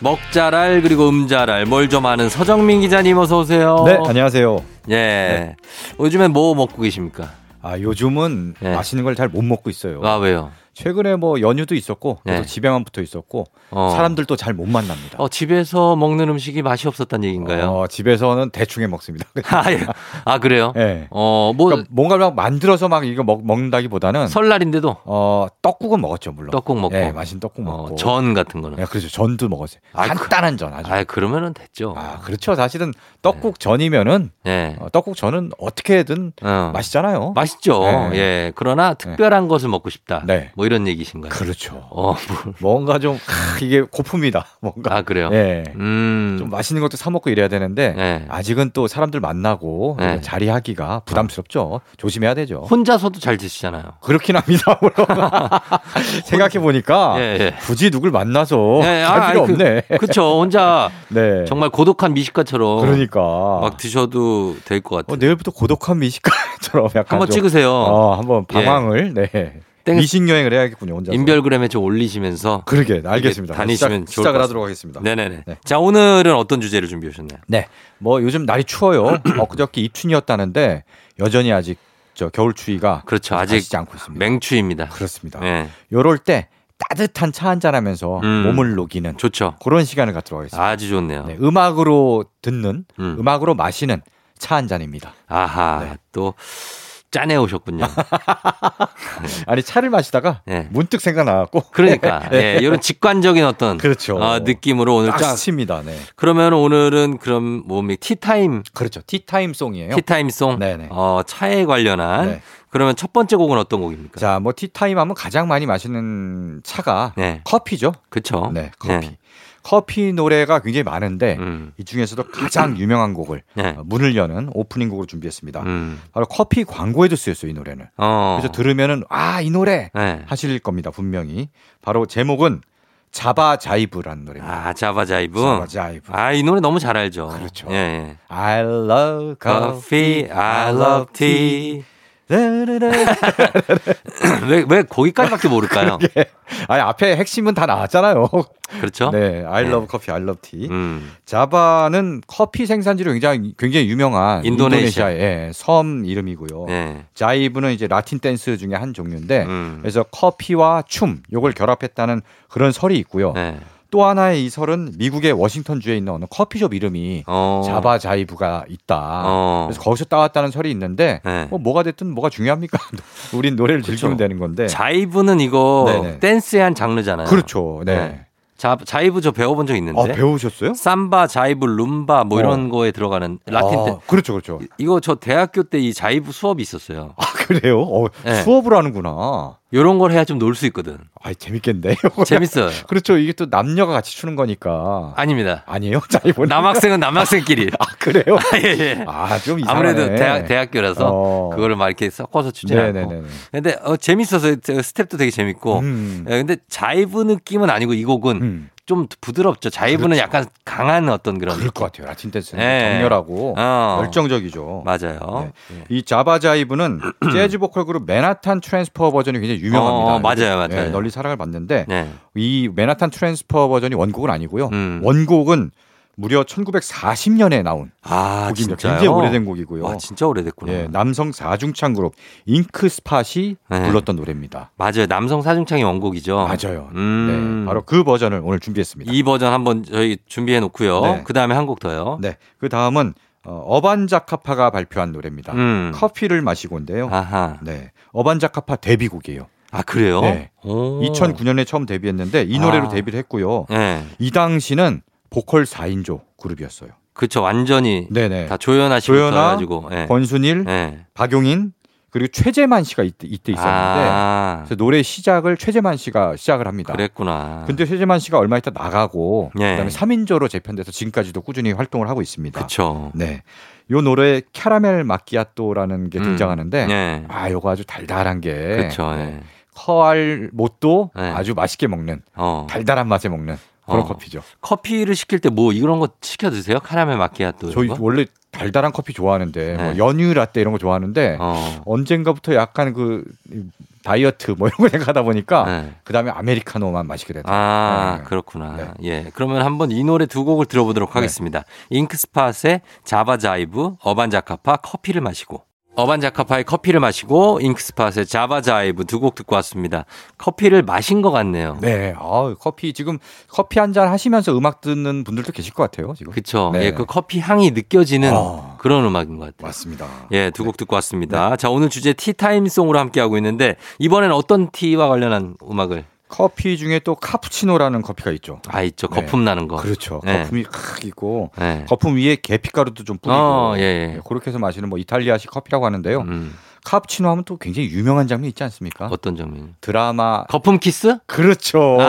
먹자랄 그리고 음자랄 뭘 좀 아는 서정민 기자님 어서 오세요. 네, 안녕하세요. 예. 요즘엔 뭐 먹고 계십니까? 아, 요즘은 네. 맛있는 걸 잘 못 먹고 있어요. 아 왜요? 최근에 뭐 연휴도 있었고 네. 계속 집에만 붙어 있었고 어. 사람들도 잘 못 만납니다. 어, 집에서 먹는 음식이 맛이 없었다는 얘기인가요? 어, 집에서는 대충 해 먹습니다. 아, 예. 아 그래요? 네. 어, 뭐 그러니까 뭔가를 막 만들어서 막 이거 먹, 먹는다기보다는 설날인데도 어, 떡국은 먹었죠, 물론. 떡국 먹고. 예, 맛있는 떡국 먹고. 어, 전 같은 거는. 예, 그렇죠. 전도 먹었어요. 아, 간단한 전 아주. 아, 그러면은 됐죠. 아, 그렇죠. 사실은 떡국 전이면은 예. 어, 떡국 전은 어떻게든 어. 맛있잖아요. 맛있죠. 네. 예. 그러나 특별한 것을 먹고 싶다. 네. 뭐 이런 얘기신가요? 그렇죠. 어, 뭐. 뭔가 좀 하, 이게 고픕니다. 뭔가. 아, 그래요? 예. 음. 좀 맛있는 것도 사 먹고 이래야 되는데 네. 아직은 또 사람들 만나고 네. 이거 자리하기가 부담스럽죠. 조심해야 되죠. 혼자서도 잘 드시잖아요. 그렇긴 합니다. 생각해 보니까 예, 예. 굳이 누굴 만나서 예, 갈 아, 필요 아니, 없네. 그, 그쵸. 혼자 네. 정말 고독한 미식가처럼 그러니까 막 드셔도 될 것 같아요. 어, 내일부터 고독한 미식가처럼 약간 한번 좀, 찍으세요. 어, 한번 방황을 네. 땡- 미식 여행을 해야겠군요. 혼자. 인별그램에 좀 올리시면서 그러게 알겠습니다. 다니시면 시작, 시작을 것 하도록 하겠습니다. 네네네. 네. 자 오늘은 어떤 주제를 준비해 오셨나요? 네. 뭐 요즘 날이 추워요. 엊그저께 입춘이었다는데 여전히 아직 저 겨울 추위가 그렇죠. 아직 않고 있습니다. 맹추입니다. 그렇습니다. 네, 요럴 때 따뜻한 차 한잔 하면서 음. 몸을 녹이는 좋죠. 그런 시간을 갖도록 하겠습니다. 아주 좋네요. 네, 음악으로 듣는 음. 음. 악으로 마시는 차 한 잔입니다. 아하 네. 또 짜내 오셨군요. 아니 차를 마시다가 네. 문득 생각나갖고 그러니까 예, 이런 직관적인 어떤 그렇죠. 어, 느낌으로 오늘 딱 쫙. 스칩니다. 네. 그러면 오늘은 그럼 뭐 티타임 그렇죠. 티타임 송이에요. 티타임 송 네네. 어, 차에 관련한 네. 그러면 첫 번째 곡은 어떤 곡입니까? 자, 뭐 티타임 하면 가장 많이 마시는 차가 네. 커피죠. 그쵸? 네, 커피. 커피 노래가 굉장히 많은데 음. 이 중에서도 가장 유명한 곡을 네. 어, 문을 여는 오프닝 곡으로 준비했습니다. 음. 바로 커피 광고에도 쓰였어요, 이 노래는. 어. 그래서 들으면은 아, 이 노래 네. 하실 겁니다, 분명히. 바로 제목은 자바 자이브라는 노래입니다. 아, 자바자이브. 자바 자이브. 아, 이 노래 너무 잘 알죠. 그렇죠. 예, 예. I love coffee, I love tea. 르르르. 왜, 왜 거기까지밖에 모를까요? 아니 앞에 핵심은 다 나왔잖아요. 그렇죠? 네, I 네. love coffee, I love tea. 음. 자바는 커피 생산지로 굉장히 굉장히 유명한 인도네시아. 인도네시아의 섬 이름이고요. 네. 자이브는 이제 라틴 댄스 중에 한 종류인데 음. 그래서 커피와 춤 요걸 결합했다는 그런 설이 있고요. 네. 또 하나의 이 설은 미국의 워싱턴주에 있는 어느 커피숍 이름이 어. 자바 자이브가 있다. 어. 그래서 거기서 따왔다는 설이 있는데 네. 뭐 뭐가 됐든 뭐가 중요합니까? 우린 노래를 즐기면 되는 건데. 자이브는 이거 네네. 댄스의 한 장르잖아요. 그렇죠. 네. 네. 자, 자이브 저 배워본 적 있는데. 아, 배우셨어요? 삼바, 자이브, 룸바 뭐 이런 거에 들어가는 라틴 아, 댄 그렇죠, 그렇죠. 이거 저 대학교 때 이 자이브 수업이 있었어요. 아, 그래요? 어, 네. 수업을 하는구나. 요런 걸 해야 좀 놀 수 있거든. 아, 재밌겠네. 재밌어요. 그렇죠. 이게 또 남녀가 같이 추는 거니까. 아닙니다. 아니에요? 남학생은 남학생끼리. 아, 그래요? 예, 예. 아, 좀 이상하네. 아무래도 대학, 대학교라서 어. 그거를 막 이렇게 섞어서 추진 않고. 네네네. 근데 어, 재밌어서 스텝도 되게 재밌고. 음. 예, 근데 자이브 느낌은 아니고 이 곡은 음. 좀 부드럽죠. 자이브는 그렇죠. 약간 강한 어떤 그런. 그럴 것 같아요. 라틴 댄스는 네. 격렬하고 어. 열정적이죠. 맞아요. 예. 이 Java Jive는 재즈 보컬 그룹 맨하탄 트랜스퍼 버전이 굉장히 유명합니다. 어, 맞아요, 맞아요. 네, 널리 사랑을 받는데 네. 이 맨하탄 트랜스퍼 버전이 원곡은 아니고요. 음. 원곡은 무려 1940년에 나온 아, 곡입니다. 진짜요? 굉장히 오래된 곡이고요. 와, 진짜 오래됐구나. 예, 남성 사중창 그룹 잉크스팟이 네. 불렀던 노래입니다. 맞아요. 남성 사중창이 원곡이죠. 맞아요. 음. 네, 바로 그 버전을 오늘 준비했습니다. 이 버전 한번 저희 준비해 놓고요. 네. 그 다음에 한 곡 더요. 네, 그 다음은 어, 어반자카파가 발표한 노래입니다. 음. 커피를 마시고인데요. 아하. 네, 어반자카파 데뷔곡이에요. 아, 그래요? 네. 오. 2009년에 처음 데뷔했는데 이 노래로 아. 데뷔를 했고요. 네. 이 당시는 보컬 4인조 그룹이었어요. 그쵸. 완전히 네네. 다 조연아 씨부터 조연아, 해가지고. 네. 권순일, 네. 박용인 그리고 최재만 씨가 이때, 이때 있었는데 아, 노래 시작을 최재만 씨가 시작을 합니다. 그랬구나. 근데 최재만 씨가 얼마 있다 나가고 네. 그다음에 3인조로 재편돼서 지금까지도 꾸준히 활동을 하고 있습니다. 그쵸. 네. 요 노래 캐러멜 마끼아또라는 게 음. 등장하는데 네. 아, 요거 아주 달달한 게 그쵸. 네. 커알 못도 네. 아주 맛있게 먹는 어. 달달한 맛에 먹는 그런 어. 커피죠. 커피를 시킬 때 뭐 이런 거 시켜 드세요? 카라멜 마키아또 저희? 원래 달달한 커피 좋아하는데 네. 뭐 연유 라떼 이런 거 좋아하는데 어. 언젠가부터 약간 그 다이어트 뭐 이런 거 생각하다 보니까 네. 그다음에 아메리카노만 마시게 되더라고요. 아, 네. 그렇구나. 네. 예. 그러면 한번 이 노래 두 곡을 들어보도록 하겠습니다. 잉크스팟의 Java Jive, 어반자카파 커피를 마시고. 어반자카파의 커피를 마시고 잉크스팟의 Java Jive 두 곡 듣고 왔습니다. 커피를 마신 것 같네요. 네, 아, 커피 지금 커피 한 잔 하시면서 음악 듣는 분들도 계실 것 같아요. 지금. 그쵸. 네. 예, 그 커피 향이 느껴지는 아. 그런 음악인 것 같아요. 맞습니다. 예, 두 곡 듣고 왔습니다. 자, 오늘 주제 티타임송으로 함께하고 있는데, 이번엔 어떤 티와 관련한 음악을? 커피 중에 또 카푸치노라는 커피가 있죠. 아, 있죠. 네. 거품 나는 거. 그렇죠. 네. 거품이 칵 있고 네. 거품 위에 계피가루도 좀 뿌리고 어, 예, 예. 네, 그렇게 해서 마시는 뭐 이탈리아식 커피라고 하는데요. 음, 카푸치노 하면 또 굉장히 유명한 장면 있지 않습니까? 어떤 점이? 드라마 거품 키스? 그렇죠. 아.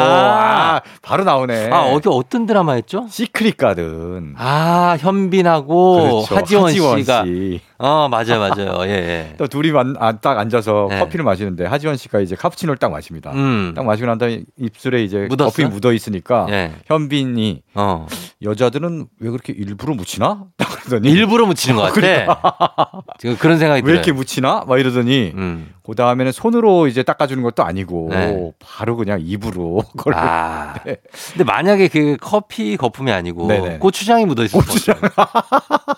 아, 바로 나오네. 아, 어디 어떤 드라마였죠? 시크릿 가든. 아, 현빈하고 그렇죠. 하지원, 씨가. 씨. 어, 맞아요, 맞아요. 예, 예. 또 둘이 만, 아, 딱 앉아서 네. 커피를 마시는데 하지원 씨가 이제 카푸치노를 딱 마십니다. 음. 딱 마시고 난 다음에 입술에 이제 묻었어요? 거품이 묻어 있으니까 예. 현빈이 어. 여자들은 왜 그렇게 일부러 묻히나? 딱 그러더니 일부러 묻히는 것 같아. 지금 그런 생각이 왜 들어요. 이렇게 묻히나? 막 이러더니 음. 그 다음에는 손으로 이제 닦아주는 것도 아니고 네. 바로 그냥 입으로 그걸 아. 네. 근데 만약에 그 커피 거품이 아니고 네네. 고추장이 묻어 있을 것 같아요.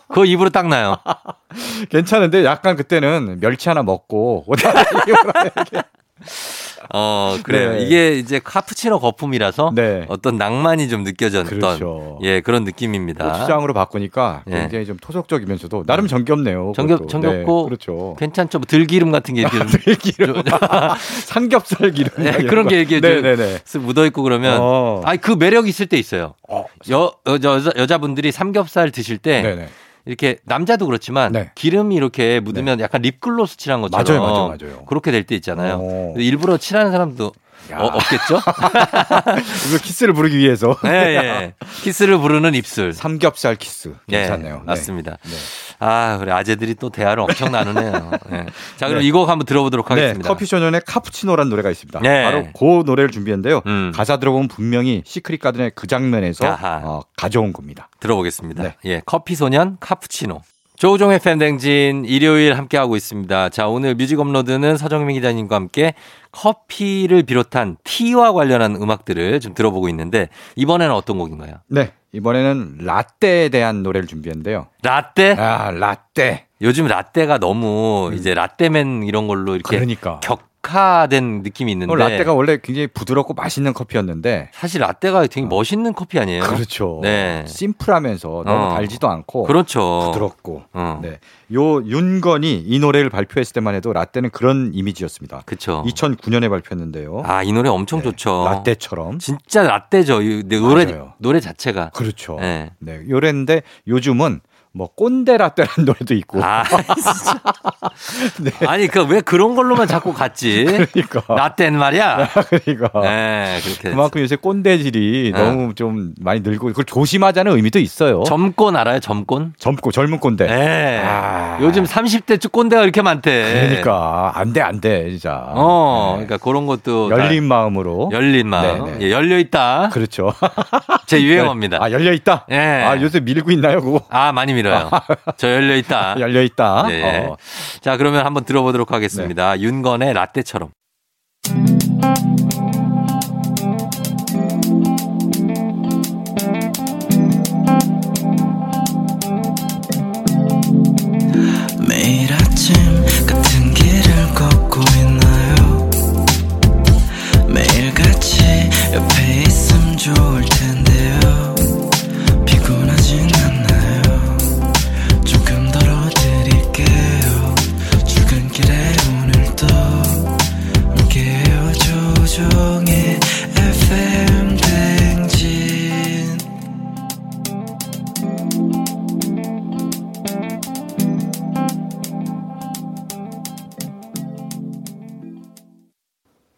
그거 입으로 딱 나요. 괜찮은데 약간 그때는 멸치 하나 먹고 어, 그래요. 네. 이게 이제 카푸치노 거품이라서 네. 어떤 낭만이 좀 느껴졌던 그렇죠. 예, 그런 느낌입니다. 고추장으로 바꾸니까 예. 굉장히 좀 토속적이면서 나름 정겹네요. 정겹-. 정겹고 네, 그렇죠. 괜찮죠? 뭐 들기름 같은 게 이렇게 좀 들기름, 삼겹살 기름 네, 그런 거. 게 이렇게 좀 네네네. 쓱 묻어 있고 그러면 어. 아니 그 매력 있을 때 있어요. 어. 여, 여자, 여자- 여자분들이 삼겹살 드실 때 네네. 이렇게 남자도 그렇지만 네. 기름이 이렇게 묻으면 약간 립글로스 칠한 것처럼 맞아요, 맞아요, 맞아요. 그렇게 될 때 있잖아요. 일부러 칠하는 사람도 야. 어, 없겠죠? 이거 키스를 부르기 위해서 예, 예. 키스를 부르는 입술. 삼겹살 키스 예, 괜찮네요. 네. 맞습니다. 네. 아, 그래. 아재들이 또 대화를 엄청 나누네요. 예. 자, 그럼 네. 이곡 한번 들어보도록 네, 하겠습니다. 커피소년의 카푸치노라는 노래가 있습니다. 네. 바로 그 노래를 준비했는데요. 음. 가사 들어보면 분명히 시크릿 가든의 그 장면에서. 어, 가져온 겁니다. 들어보겠습니다. 네. 예, 커피 소년 카푸치노. 조우종의 FM 대행진 일요일 함께하고 있습니다. 자, 오늘 뮤직 업로드는 서정민 기자님과 함께 커피를 비롯한 티와 관련한 음악들을 좀 들어보고 있는데 이번에는 어떤 곡인가요? 네, 이번에는 라떼에 대한 노래를 준비했는데요. 라떼? 아, 라떼. 요즘 라떼가 너무 이제 라떼맨 이런 걸로 이렇게 그러니까. 격하된 느낌이 있는데 어, 라떼가 원래 굉장히 부드럽고 맛있는 커피였는데 사실 라떼가 되게 멋있는 커피 아니에요? 그렇죠. 네. 심플하면서 너무 어. 달지도 않고 그렇죠. 부드럽고. 어. 네. 요 윤건이 이 노래를 발표했을 때만 해도 라떼는 그런 이미지였습니다. 그렇죠. 2009년에 발표했는데요. 아, 이 노래 엄청 네, 좋죠. 라떼처럼. 진짜 라떼죠. 이 노래 맞아요. 노래 자체가. 그렇죠. 네. 네. 요랬는데 요즘은 뭐 꼰대 라떼라는 노래도 있고. 아, 진짜. 아니 그 왜 그런 걸로만 자꾸 갔지? 그러니까. 라떼는 말이야. 그러니까. 네, 그렇게. 그만큼 요새 꼰대질이 네. 너무 좀 많이 늘고 그걸 조심하자는 의미도 있어요. 점권 알아요? 점권? 젊고 젊은 꼰대. 네. 아. 요즘 30대 쭉 꼰대가 이렇게 많대. 그러니까 안 돼 안 돼 진짜. 어, 네. 그러니까 그런 것도 다 열린 마음으로. 열린 마음. 네, 네. 예, 열려 있다. 그렇죠. 제 유행어입니다. 아 열려 있다. 예. 아 요새 밀고 있나요 그거? 아, 많이 밀 어요. 저 열려 있다. 열려 있다. 네. 어. 자, 그러면 한번 들어보도록 하겠습니다. 윤건의 라떼처럼. 매일 아침 같은 길을 걷고 있나요 매일 같이 옆에 있음 좋을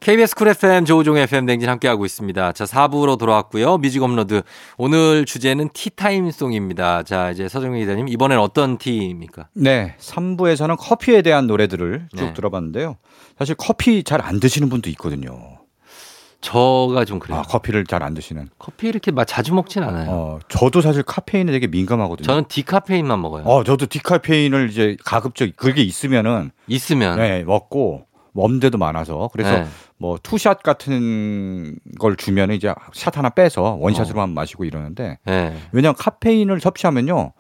KBS 쿨 FM 조우종 FM 대행진 함께하고 있습니다. 자, 4부로 돌아왔고요. 뮤직 업로드. 오늘 주제는 티타임송입니다. 자, 이제 서정민 기자님, 이번엔 어떤 티입니까? 네, 3부에서는 커피에 대한 노래들을 쭉 네. 들어봤는데요. 사실 커피 잘 안 드시는 분도 있거든요. 저가 좀 그래요. 아, 커피를 잘 안 드시는. 커피 이렇게 막 자주 먹진 않아요. 어, 저도 사실 카페인에 되게 민감하거든요. 저는 디카페인만 먹어요. 어, 저도 디카페인을 이제 가급적 그게 있으면은 있으면. 네, 먹고 웜대도 많아서 그래서 네. 뭐 two shot 같은 걸 주면 이제 샷 하나 빼서 one shot으로만 어. 마시고 이러는데 네. 왜냐하면 카페인을 섭취하면요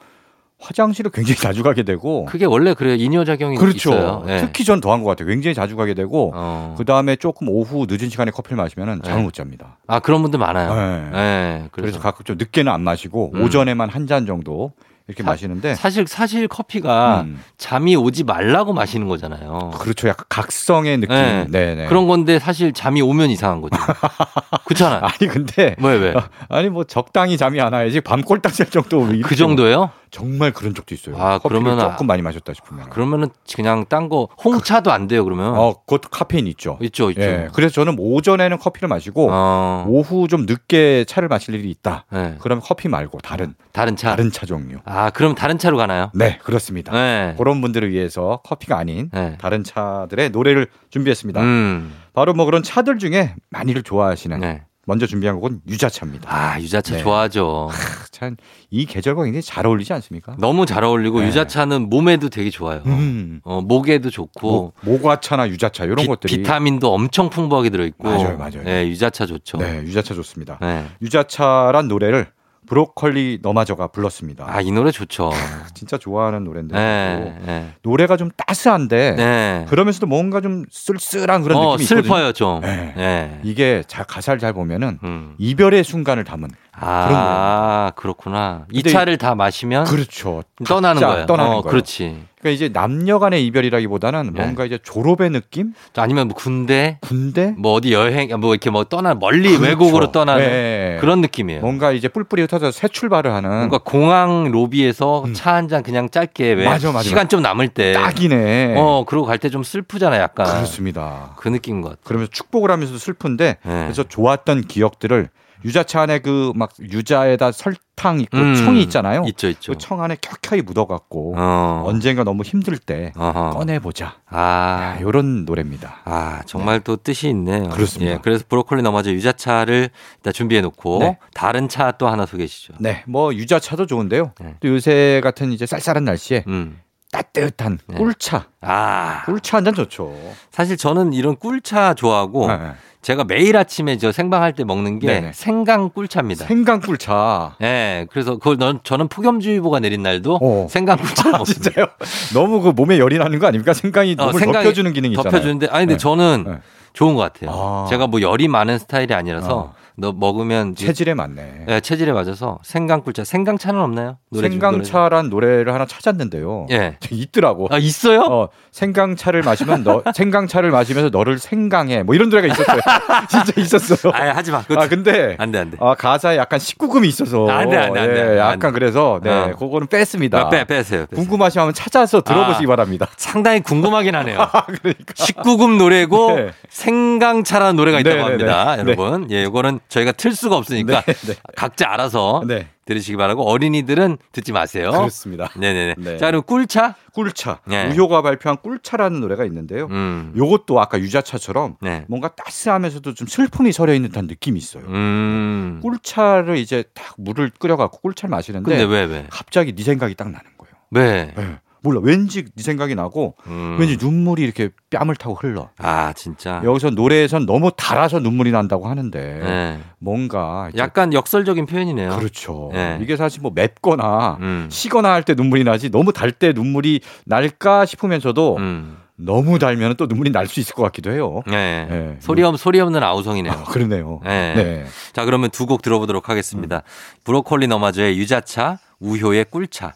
화장실을 굉장히 자주 가게 되고 그게 원래 그래요. 이뇨작용이 그렇죠. 있어요. 네. 특히 전 더한 것 같아요. 굉장히 자주 가게 되고 어. 그 다음에 조금 오후 늦은 시간에 커피를 마시면 잠을 네. 못 잡니다. 아 그런 분들 많아요. 네. 네. 그래서 그래서, 가끔 좀 늦게는 안 마시고 음. 오전에만 한 잔 정도 이렇게 사- 마시는데 사실 사실 커피가 음. 잠이 오지 말라고 마시는 거잖아요. 그렇죠. 약간 각성의 느낌. 네. 네. 네. 그런 건데 사실 잠이 오면 이상한 거죠. 그렇잖아. 아니 근데 왜 왜? 아니 뭐 적당히 잠이 안 와야지 밤 꼴딱 잘 정도 그 정도예요? 정말 그런 적도 있어요. 아, 그러면 아- 조금 많이 마셨다 싶으면. 그러면은 그냥 딴 거 홍차도 안 돼요 그러면. 어, 그것도 카페인 있죠. 있죠 있죠. 예. 그래서 저는 오전에는 커피를 마시고 어. 오후 좀 늦게 차를 마실 일이 있다. 네. 그럼 커피 말고 다른 다른 차. 다른 차 종류. 아 그럼 다른 차로 가나요? 네, 그렇습니다. 네. 그런 분들을 위해서 커피가 아닌 네. 다른 차들의 노래를 준비했습니다. 음. 바로 뭐 그런 차들 중에 많이들 좋아하시는 네. 먼저 준비한 곡은 유자차입니다. 아 유자차 네. 좋아하죠. 참 이 계절과 굉장히 잘 어울리지 않습니까? 너무 잘 어울리고 네. 유자차는 몸에도 되게 좋아요. 음. 어, 목에도 좋고 뭐, 모과차나 유자차 이런 비, 것들이 비타민도 엄청 풍부하게 들어 있고. 맞아요, 맞아요. 네, 유자차 좋죠. 네, 유자차 좋습니다. 네. 유자차란 노래를 브로콜리 너마저가 불렀습니다. 아 이 노래 좋죠. 진짜 좋아하는 노래인데 네. 네. 노래가 좀 따스한데 네. 그러면서도 뭔가 좀 쓸쓸한 그런 어, 느낌이 있거든요. 슬퍼요 좀. 네. 네. 이게 자, 가사를 잘 보면은 음. 이별의 순간을 담은 아 그렇구나. 이 차를 다 마시면 그렇죠. 떠나는 거예요. 떠나는 어, 거예요. 그렇지. 그러니까 이제 남녀 간의 이별이라기보다는 네. 뭔가 이제 졸업의 느낌, 아니면 뭐 군대, 군대, 뭐 어디 여행, 뭐 이렇게 뭐 떠나 멀리 그렇죠. 외국으로 떠나는 네. 그런 느낌이에요. 뭔가 이제 뿔뿔이 흩어져 새 출발을 하는 뭔가 공항 로비에서 음. 차한 잔 그냥 짧게 왜 맞아, 맞아, 시간 좀 남을 때, 딱이네. 어 그러고 갈 때 좀 슬프잖아, 약간. 그렇습니다. 그 느낌인 것 같아. 그러면서 축복을 하면서도 슬픈데 네. 그래서 좋았던 기억들을 유자차 안에 그 막 유자에다 설탕 있고 음, 청이 있잖아요. 있죠, 있죠. 그 청 안에 켜켜이 묻어갖고 어. 언젠가 너무 힘들 때 어허. 꺼내보자. 아, 이런 노래입니다. 아, 정말 또 뜻이 있네요. 그렇습니다. 예, 그래서 브로콜리 넘어져 유자차를 일단 준비해 놓고 네. 다른 차 또 하나 소개해 주시죠. 네, 뭐 유자차도 좋은데요. 네. 또 요새 같은 이제 쌀쌀한 날씨에 음. 따뜻한 네. 꿀차, 아, 꿀차 한 잔 좋죠. 사실 저는 이런 꿀차 좋아하고 네, 네. 제가 매일 아침에 저 생방할 때 먹는 게 네네. 생강 꿀차입니다. 생강 꿀차. 예, 그래서 그걸 넌, 저는 폭염주의보가 내린 날도 어. 생강 꿀차를 아, 먹습니다. 진짜요? 너무 그 몸에 열이 나는 거 아닙니까? 생강이 어, 몸을 덮여주는 기능이 있잖아요. 덮여주는데 아니 근데 네. 저는 네. 좋은 것 같아요. 아. 제가 뭐 열이 많은 스타일이 아니라서 어. 너 먹으면 체질에 맞네. 예, 체질에 맞아서 생강 꿀차, 생강차는 없나요? 노래 중- 노래 중. 생강차란 노래를 하나 찾았는데요. 예. 있더라고. 아 있어요? 어, 생강차를 마시면 너 생강차를 마시면서 너를 생강해. 뭐 이런 노래가 있었어요. 진짜 있었어요. 아 하지 마. 그거 아 근데 안 돼 안 돼. 아 가사에 약간 19금이 있어서 안 돼, 안 돼, 안 돼, 예, 안 돼. 약간 그래서 네, 어. 그거는 뺐습니다. 빼 빼세요. 궁금하시면 찾아서 들어보시기 아. 바랍니다. 상당히 궁금하긴 하네요. 그러니까 19금 노래고 네. 생강차라는 노래가 있다고 네, 네, 합니다. 네. 여러분. 예, 이거는 저희가 틀 수가 없으니까 네, 네. 각자 알아서 네. 들으시기 바라고 어린이들은 듣지 마세요. 그렇습니다. 네네네. 네. 자, 그럼 꿀차? 꿀차. 네. 우효가 발표한 꿀차라는 노래가 있는데요. 음. 요것도 아까 유자차처럼 네. 뭔가 따스하면서도 좀 슬픔이 서려 있는 듯한 느낌이 있어요. 음. 꿀차를 이제 딱 물을 끓여갖고 꿀차를 마시는데 왜 왜? 갑자기 네 생각이 딱 나는 거예요. 왜? 네. 몰라 왠지 네 생각이 나고 음. 왠지 눈물이 이렇게 뺨을 타고 흘러. 아, 진짜. 여기서 노래에선 너무 달아서 눈물이 난다고 하는데 네. 뭔가 약간 역설적인 표현이네요. 그렇죠. 네. 이게 사실 뭐 맵거나 음. 시거나 할 때 눈물이 나지 너무 달 때 눈물이 날까 싶으면서도 음. 너무 달면 또 눈물이 날 수 있을 것 같기도 해요. 네. 네. 소리 없 소리 없는 아우성이네요. 아, 그러네요. 네. 네. 자, 그러면 두 곡 들어보도록 하겠습니다. 브로콜리 너마저의 유자차, 우효의 꿀차.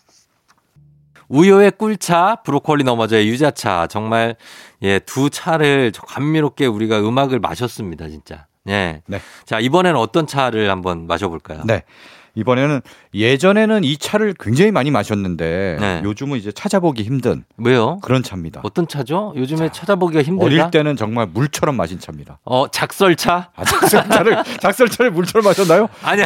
우효의 꿀차, 브로콜리 너마저의 유자차. 정말 예, 두 차를 감미롭게 우리가 음악을 마셨습니다, 진짜. 예. 네. 자, 이번에는 어떤 차를 한번 마셔볼까요? 네. 이번에는 예전에는 이 차를 굉장히 많이 마셨는데 네. 요즘은 이제 찾아보기 힘든 왜요? 그런 차입니다. 어떤 차죠? 요즘에 찾아보기가 힘들다. 어릴 때는 정말 물처럼 마신 차입니다. 어, 작설차? 아, 작설차를 작설차를 물처럼 마셨나요? 아니,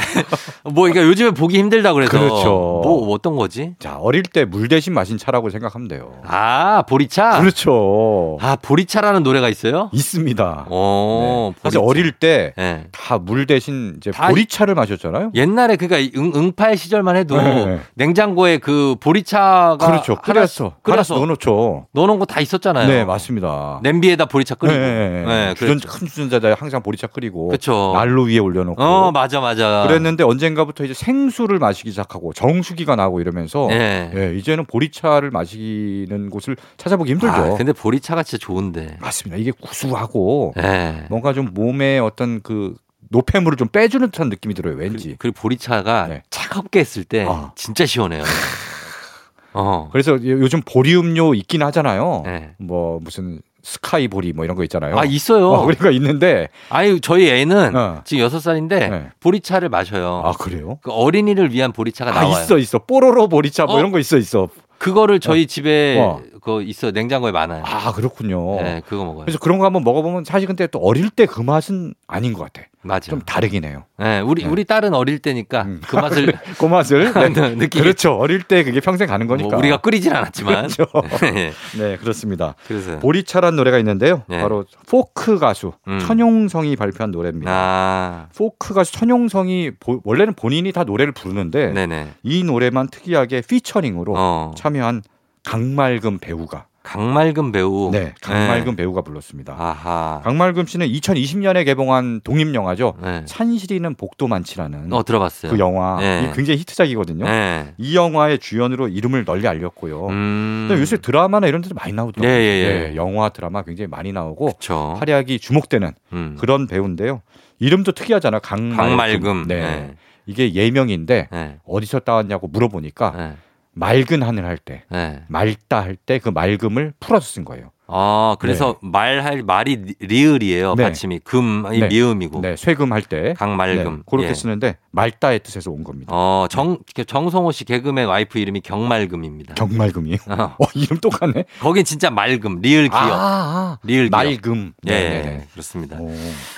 뭐, 그러니까 요즘에 보기 힘들다 그래서. 그렇죠. 뭐, 어떤 거지? 자, 어릴 때 물 대신 마신 차라고 생각하면 돼요. 아, 보리차? 그렇죠. 아, 보리차라는 노래가 있어요? 있습니다. 어, 네. 사실. 어릴 때 네. 다물 대신 이제 다 보리차를 마셨잖아요. 옛날에 그러니까 응, 응팔 옛날 시절만 해도 네. 냉장고에 그 보리차가 그렇죠. 끓여서 하나씩 넣어놓죠. 넣어놓은 거 다 있었잖아요. 네, 맞습니다. 냄비에다 보리차 끓이고. 네, 네, 주전, 그랬죠. 큰 주전자에 항상 보리차 끓이고 그렇죠. 난로 위에 올려놓고 어, 맞아, 맞아. 그랬는데 언젠가부터 이제 생수를 마시기 시작하고 정수기가 나고 이러면서 네. 예, 이제는 보리차를 마시는 곳을 찾아보기 힘들죠. 아, 근데 보리차가 진짜 좋은데. 맞습니다. 이게 구수하고 네. 뭔가 좀 몸에 어떤 그 노폐물을 좀 빼주는 듯한 느낌이 들어요. 왠지. 그리고 보리차가 네. 차갑게 했을 때 아. 진짜 시원해요. 어. 그래서 요- 요즘 보리 음료 있긴 하잖아요. 네. 뭐 무슨 스카이 보리 뭐 이런 거 있잖아요. 아, 있어요. 어, 그러니까 있는데 아유, 저희 애는 어. 지금 여섯 살인데 네. 보리차를 마셔요. 아 그래요? 그 어린이를 위한 보리차가 아 나와요. 있어 있어 뽀로로 보리차 뭐 어? 이런 거 있어 있어. 그거를 저희 집에 어. 그거 있어 냉장고에 많아요. 아 그렇군요. 네, 그거 먹어요. 그래서 그런 거 한번 먹어보면 사실 근데 또 어릴 때 그 맛은 아닌 것 같아. 맞아. 좀 다르긴 해요. 네, 우리 네. 우리 딸은 어릴 때니까 음. 그 맛을 그 맛을 네. 느끼. 그렇죠. 어릴 때 그게 평생 가는 거니까. 뭐 우리가 끓이진 않았지만. 그렇죠. 네, 네 그렇습니다. 그래서 보리차란 노래가 있는데요. 네. 바로 포크 가수 음. 천용성이 발표한 노래입니다. 아, 포크 가수 천용성이 보- 원래는 본인이 다 노래를 부르는데 네네. 이 노래만 특이하게 피처링으로 어, 참여한 강말금 배우가 강말금 배우. 네 강말금 배우가 불렀습니다. 아하. 강말금 씨는 2020년에 개봉한 독립 영화죠. 네. 찬실이는 복도 많지라는 어 들어봤어요. 그 영화 네. 이 굉장히 히트작이거든요. 네. 이 영화의 주연으로 이름을 널리 알렸고요. 음. 근데 요새 드라마나 이런 데도 많이 나오더라고요. 예, 예, 예. 네, 영화 드라마 굉장히 많이 나오고 그렇죠. 활약이 주목되는 음. 그런 배우인데요. 이름도 특이하잖아. 강말금. 강말금. 네. 네. 이게 예명인데 네. 어디서 따왔냐고 물어보니까 네. 맑은 하늘 할 때, 네. 맑다 할 때 그 맑음을 풀어서 쓴 거예요. 아, 그래서 말할 말이 리- 리을이에요. 네. 받침이 금이 네. 미음이고. 네, 쇠금 할 때. 강말금. 네, 그렇게 예. 쓰는데 맑다의 뜻에서 온 겁니다. 어, 정 정성호 씨 개그맨 와이프 이름이 경맑음입니다. 경맑음이에요. 어. 어, 이름 똑같네. 거긴 진짜 맑음, 리을 기역. 아, 리을 기역. 맑음. 예, 네네네. 그렇습니다. 오.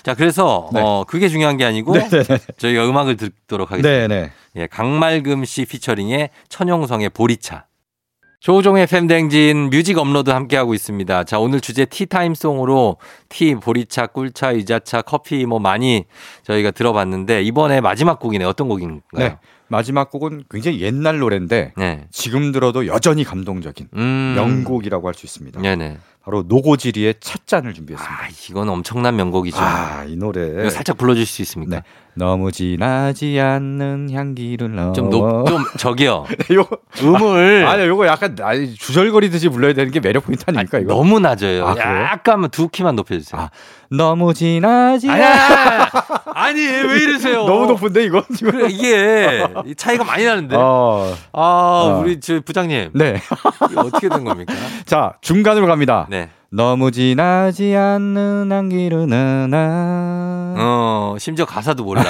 자, 그래서 네. 어, 그게 중요한 게 아니고 저희가 음악을 듣도록 하겠습니다. 네 네. 예, 강말금 씨 피처링의 천용성의 보리차. 조종의 fem댕진 뮤직 업로드 함께하고 있습니다. 자, 오늘 주제 티타임 song으로 tea, 보리차, 꿀차, 유자차, 커피 뭐 많이 저희가 들어봤는데 이번에 마지막 곡이네. 어떤 곡인가요? 네. 마지막 곡은 굉장히 옛날 노래인데 네. 지금 들어도 여전히 감동적인 음. 명곡이라고 할 수 있습니다. 네네. 바로 노고지리의 찻잔을 준비했습니다. 아, 이건 엄청난 명곡이죠. 아, 이 노래. 살짝 불러주실 수 있습니까? 네. 너무 진하지 않는 향기를 넣어. 좀 높, 좀 저기요. 요거 음을 아니 요거 약간 주절거리듯이 불러야 되는 게 매력 포인트 아닙니까 이거? 너무 낮아요. 아? 약간만 두 키만 높여주세요. 아, 너무 진하지 않 아니야. 아니 왜 이러세요? 너무 높은데 이거 지금. 그래 이게 이 차이가 많이 나는데. 어, 아 어. 우리 저 부장님 네. 어떻게 된 겁니까? 자 중간으로 갑니다. 네. 너무 진하지 않는 향기를 넣어. 어 심지어 가사도 몰라.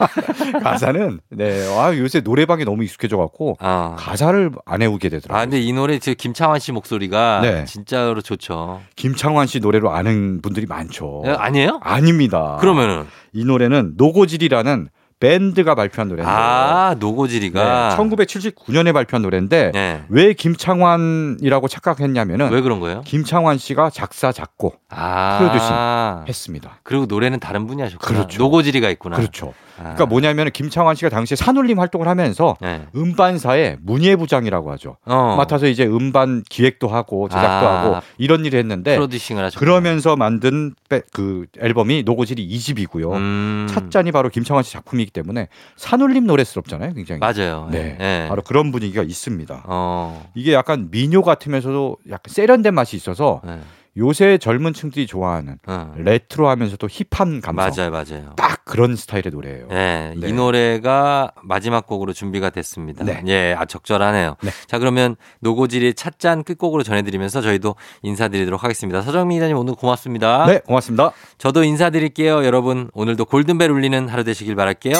가사는 네. 아 요새 노래방에 너무 익숙해져 갖고 아. 가사를 안 외우게 아 되더라고요. 근데 이 노래 저 김창완 씨 목소리가 네. 진짜로 좋죠. 김창완 씨 노래로 아는 분들이 많죠. 예, 아니에요? 아닙니다. 그러면은 이 노래는 노고지리라는 밴드가 발표한 노래인데요. 아 노고지리가 네, 1979년에 발표한 노래인데 네. 왜 김창완이라고 착각했냐면은 왜 그런 거예요? 김창완 씨가 작사 작곡 아 프로듀싱 했습니다. 그리고 노래는 다른 분이 하셨구나. 그렇죠. 노고지리가 있구나. 그렇죠. 아. 그러니까 뭐냐면 김창완 씨가 당시에 산울림 활동을 하면서 네. 음반사의 문예부장이라고 하죠. 어. 맡아서 이제 음반 기획도 하고 제작도 아. 하고 이런 일을 했는데 프로듀싱을 하셨. 그러면서 만든 빼- 그 앨범이 노고지리 2집이고요. 음. 찻잔이 바로 김창완 씨 작품이기 때문에 산울림 노래스럽잖아요, 굉장히. 맞아요. 네, 네. 바로 그런 분위기가 있습니다. 어. 이게 약간 민요 같으면서도 약간 세련된 맛이 있어서 네. 요새 젊은 층들이 좋아하는 어. 레트로하면서 힙한 감성 맞아요, 맞아요. 딱 그런 스타일의 노래예요. 네, 네. 이 노래가 마지막 곡으로 준비가 됐습니다. 네. 예, 아 적절하네요. 네. 자, 그러면 노고지리의 찻잔 끝곡으로 전해드리면서 저희도 인사드리도록 하겠습니다. 서정민 기자님 오늘 고맙습니다. 네, 고맙습니다. 저도 인사드릴게요. 여러분 오늘도 골든벨 울리는 하루 되시길 바랄게요.